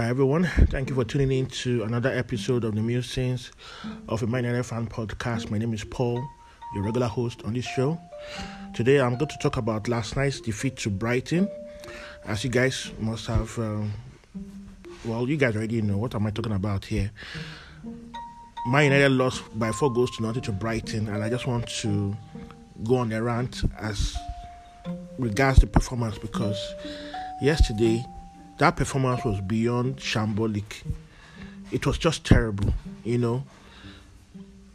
Hi everyone, thank you for tuning in to another episode of the Musings of a United Fan podcast. My name is Paul, your regular host on this show. Today I'm going to talk about last night's defeat to Brighton. As you guys must have, um, well, you guys already know what am I talking about here. Man United lost by four goals to nothing to Brighton, and I just want to go on a rant as regards the performance because yesterday that performance was beyond shambolic. It was just terrible, you know.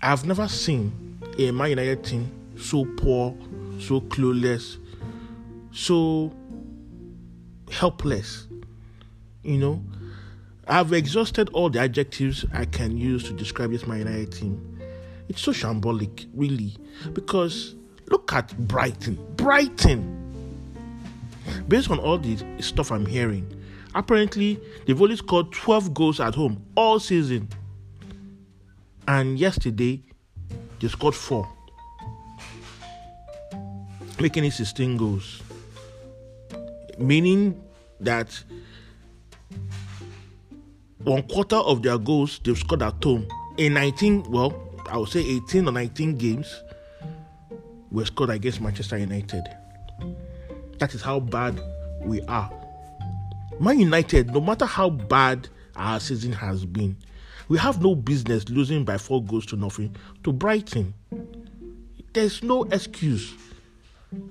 I've never seen a Man United team so poor, so clueless, so helpless. You know, I've exhausted all the adjectives I can use to describe this Man United team. It's so shambolic, really, because look at Brighton. Brighton. Based on all the stuff I'm hearing, Apparently, they've only scored 12 goals at home all season. And yesterday, they scored 4, making it 16 goals. Meaning that one quarter of their goals they've scored at home in 19, well, I would say 18 or 19 games were scored against Manchester United. That is how bad we are Man United, no matter how bad our season has been, we have no business losing by four goals to nothing to Brighton. There's no excuse.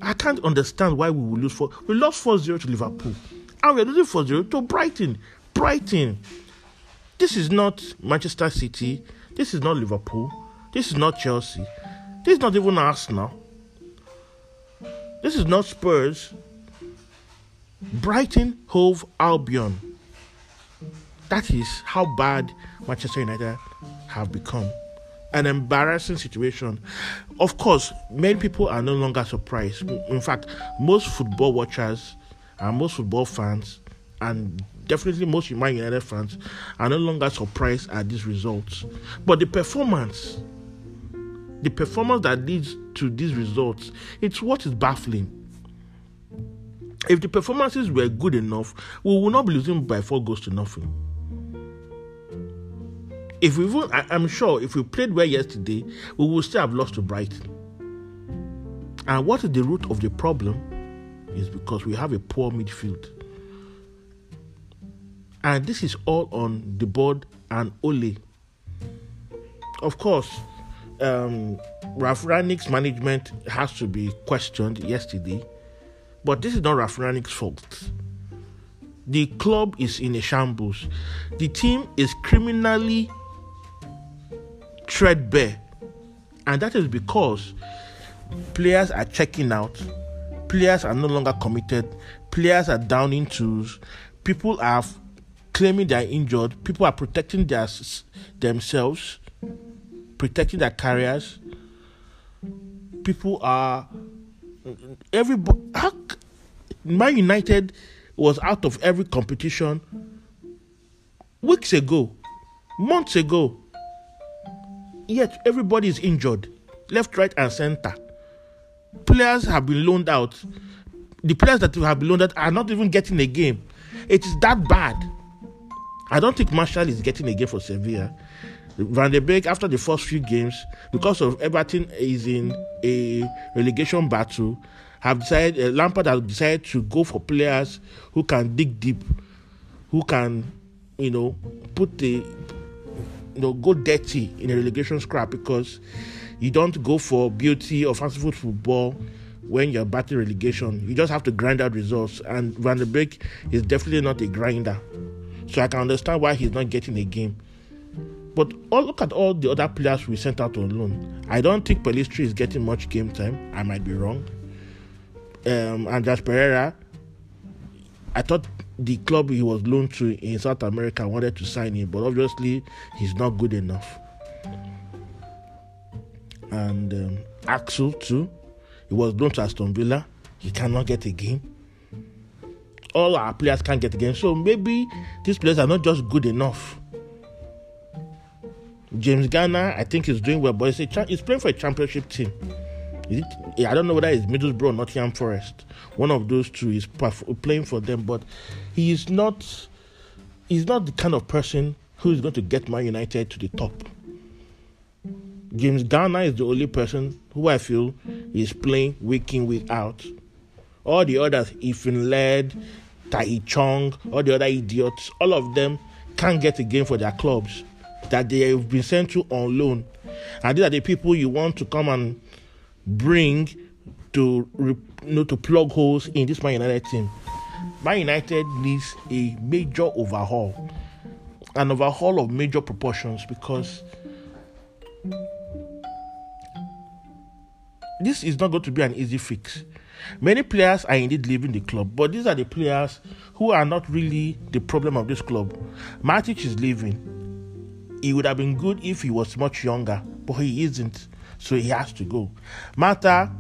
I can't understand why we will lose four. We lost 4 0 to Liverpool. And we're losing 4 0 to Brighton. Brighton. This is not Manchester City. This is not Liverpool. This is not Chelsea. This is not even Arsenal. This is not Spurs. Brighton Hove Albion. That is how bad Manchester United have become. An embarrassing situation. Of course, many people are no longer surprised. In fact, most football watchers and most football fans, and definitely most Man United fans, are no longer surprised at these results. But the performance, the performance that leads to these results, it's what is baffling if the performances were good enough, we would not be losing by four goals to nothing. If we even, I, am sure, if we played well yesterday, we would still have lost to Brighton. And what is the root of the problem? Is because we have a poor midfield. And this is all on the board and Ole. Of course, um, Rangnick's management has to be questioned yesterday but this is not Ralf fault. The club is in a shambles. The team is criminally threadbare. And that is because players are checking out, players are no longer committed, players are down in tools, people are claiming they are injured, people are protecting their, themselves, protecting their careers, people are everybody Man United was out of every competition weeks ago, months ago. Yet everybody is injured, left, right, and center. Players have been loaned out. The players that have been loaned out are not even getting a game. It is that bad. I don't think Martial is getting a game for Sevilla. Van der Beek, after the first few games, because of Everton is in a relegation battle, have decided uh, Lampard has decided to go for players who can dig deep, who can, you know, put the, you know, go dirty in a relegation scrap because you don't go for beauty or fanciful football when you're battling relegation. You just have to grind out results, and Van der Beek is definitely not a grinder. So I can understand why he's not getting a game. But all, look at all the other players we sent out on loan. I don't think Pellistri is getting much game time. I might be wrong. Um, Andreas Pereira, I thought the club he was loaned to in South America wanted to sign him, but obviously he's not good enough. And um, Axel too, he was loaned to Aston Villa. He cannot get a game. All our players can't get a game, so maybe these players are not just good enough. James Garner, I think he's doing well, but he's, cha- he's playing for a championship team. I don't know whether it's Middlesbrough or Nottingham Forest. One of those two is playing for them, but he is not he's not the kind of person who is going to get Man United to the top. James Garner is the only person who I feel is playing week in, week out. All the others, Ethan Laird, Tahith Chong, all the other idiots, all of them can't get a game for their clubs that they have been sent to on loan. And these are the people you want to come and bring to you know, to plug holes in this Man United team. Man United needs a major overhaul, an overhaul of major proportions because this is not going to be an easy fix. Many players are indeed leaving the club, but these are the players who are not really the problem of this club. Matic is leaving. He would have been good if he was much younger, but he isn't, so he has to go. Mata,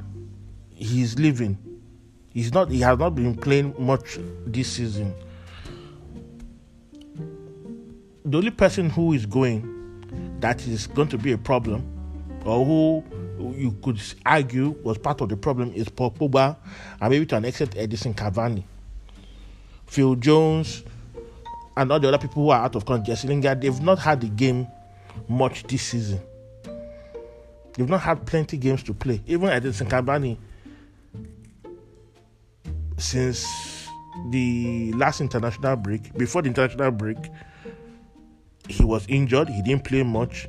he's leaving. He's not. He has not been playing much this season. The only person who is going that is going to be a problem, or who you could argue was part of the problem is Paul Pogba and maybe to an extent Edinson Cavani. Phil Jones and all the other people who are out of country, Jesse Lingard, they've not had the game much this season. They've not had plenty games to play. Even Edinson Cavani, since the last international break, before the international break, he was injured. He didn't play much.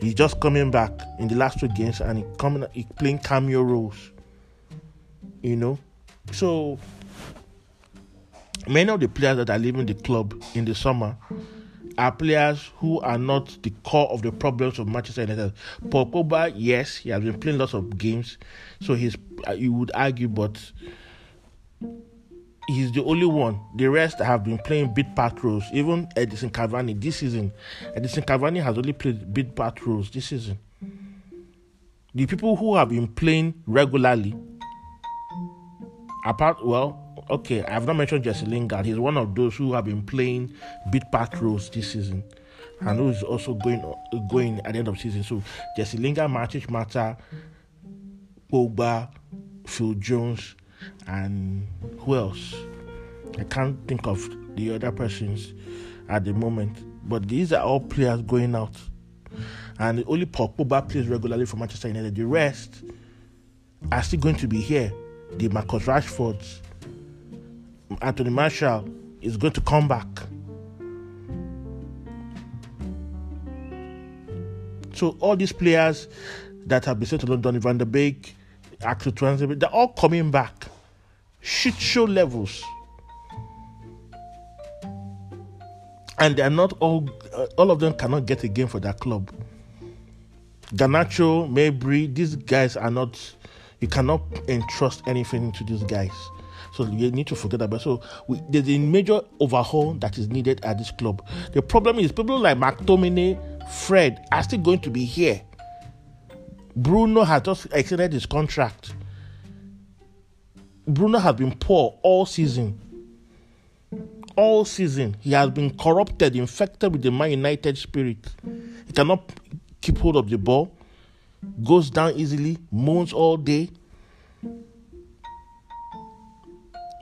He's just coming back in the last two games and he coming he playing cameo roles. You know? So many of the players that are leaving the club in the summer are players who are not the core of the problems of Manchester United. Paul Pogba, yes, he has been playing lots of games, so he's uh, you would argue, but he's the only one. The rest have been playing bit part roles. Even Edinson Cavani this season. Edinson Cavani has only played bit part roles this season. The people who have been playing regularly, apart well, okay, I have not mentioned Jesse Lingard. He's one of those who have been playing bit part roles this season, and who is also going going at the end of season. So Jesse Lingard, Matic Mata, Pogba, Phil Jones, and who else? I can't think of the other persons at the moment. But these are all players going out. And only Pogba plays regularly for Manchester United. The rest are still going to be here. The Marcus Rashfords, Anthony Martial is going to come back. So all these players that have been sent to London, Van der Beek, Axel Tuanzebe, they're all coming back. Shit show levels. And they're not all, uh, all of them cannot get a game for that club. Garnacho, Mejbri, these guys are not, you cannot entrust anything to these guys. So you need to forget about. So we, there's a major overhaul that is needed at this club. The problem is people like McTominay, Fred are still going to be here. Bruno has just extended his contract. Bruno has been poor all season. All season, he has been corrupted, infected with the Man United spirit. He cannot keep hold of the ball, goes down easily, moans all day,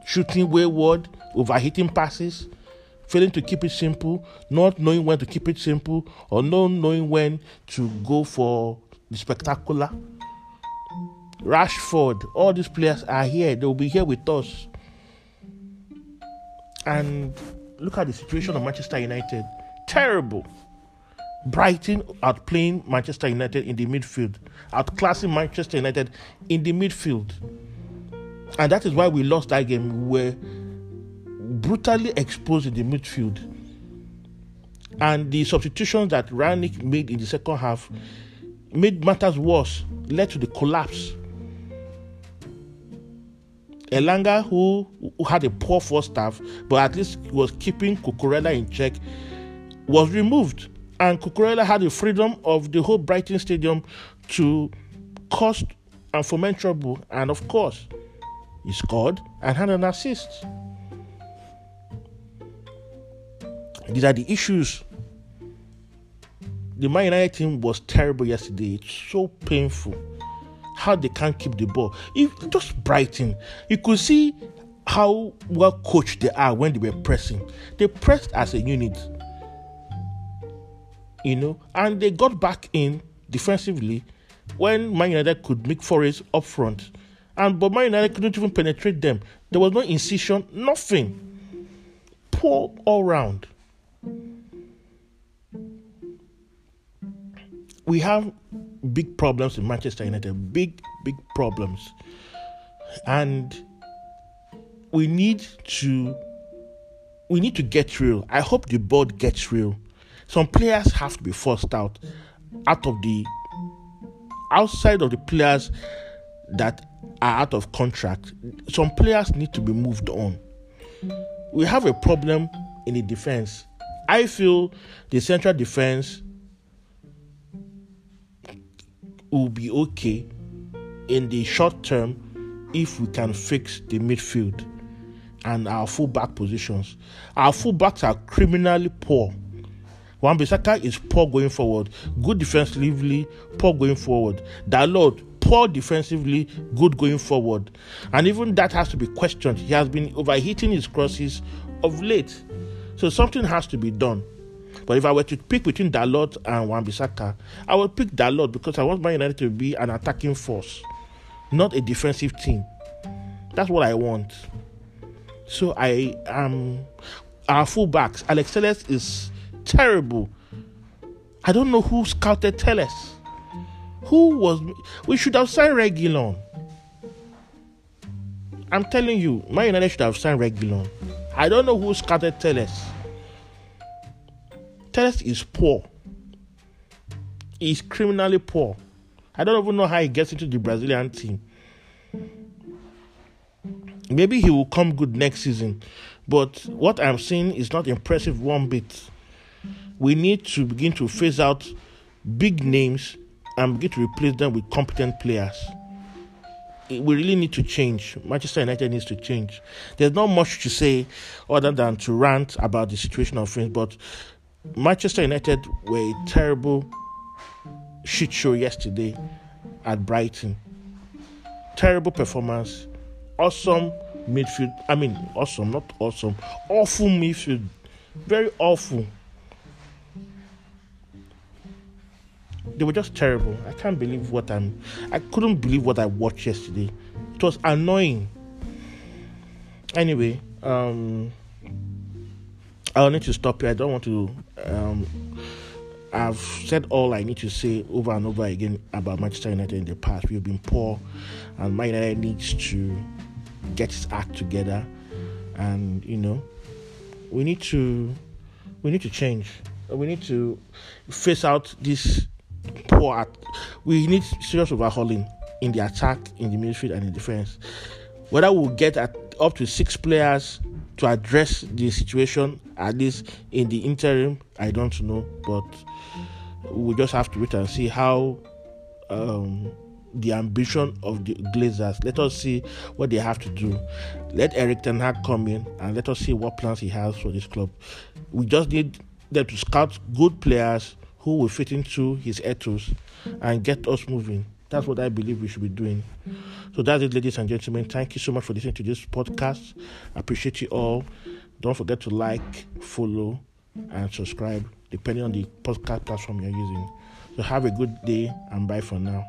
shooting wayward, overheating passes, failing to keep it simple, not knowing when to keep it simple, or not knowing when to go for the spectacular. Rashford, all these players are here. They will be here with us. And look at the situation of Manchester United. Terrible. Brighton outplaying Manchester United in the midfield, outclassing Manchester United in the midfield. And that is why we lost that game. We were brutally exposed in the midfield. And the substitutions that Rangnick made in the second half made matters worse, led to the collapse. Elanga, who, who had a poor first half, but at least was keeping Cucurella in check, was removed. And Cucurella had the freedom of the whole Brighton Stadium to cause and foment trouble. And of course, he scored and had an assist. These are the issues. The Man United team was terrible yesterday. It's so painful how they can't keep the ball. If just Brighton, you could see how well coached they are when they were pressing. They pressed as a unit, you know, and they got back in defensively when Man United could make forays up front. And but Man United couldn't even penetrate them. There was no incision, nothing. Poor all round. We have big problems in Manchester United, big, big problems. And we need to we need to get real. I hope the board gets real. Some players have to be forced out out of the outside of the players that are out of contract. Some players need to be moved on. We have a problem in the defense. I feel the central defense will be okay in the short term if we can fix the midfield and our fullback positions. Our fullbacks are criminally poor. Wan-Bissaka is poor going forward, good defensively, poor going forward. Dalot, poor defensively, good going forward. And even that has to be questioned. He has been overheating his crosses of late. So something has to be done. But if I were to pick between Dalot and Wan-Bissaka, I would pick Dalot because I want Man United to be an attacking force, not a defensive team. That's what I want. So I am. Our fullbacks, Alex Telles is terrible. I don't know who scouted Telles. Who was. We should have signed Reguilon. I'm telling you, Man United should have signed Reguilon. I don't know who scouted Telles. Telles is poor. He's criminally poor. I don't even know how he gets into the Brazilian team. Maybe he will come good next season, but what I'm seeing is not impressive one bit. We need to begin to phase out big names and begin to replace them with competent players. We really need to change. Manchester United needs to change. There's not much to say other than to rant about the situation of things, but Manchester United were a terrible shit show yesterday at Brighton. Terrible performance. Awesome midfield. I mean, awesome, not awesome. Awful midfield. Very awful. They were just terrible. I can't believe what I'm. I couldn't believe what I watched yesterday. It was annoying. Anyway, um, I'll need to stop here. I don't want to. Um, I've said all I need to say over and over again about Manchester United in the past. We've been poor, and Man United needs to get its act together. And you know, we need to we need to change. We need to face out this poor. Act. We need serious overhauling in the attack, in the midfield, and in defense. Whether we'll get at up to six players to address the situation, at least in the interim, I don't know. But we just have to wait and see how um, the ambition of the Glazers. Let us see what they have to do. Let Erik Ten Hag come in and let us see what plans he has for this club. We just need them to scout good players who will fit into his ethos and get us moving. That's what I believe we should be doing. So that's it, ladies and gentlemen. Thank you so much for listening to this podcast. I appreciate you all. Don't forget to like, follow, and subscribe, depending on the podcast platform you're using. So have a good day and bye for now.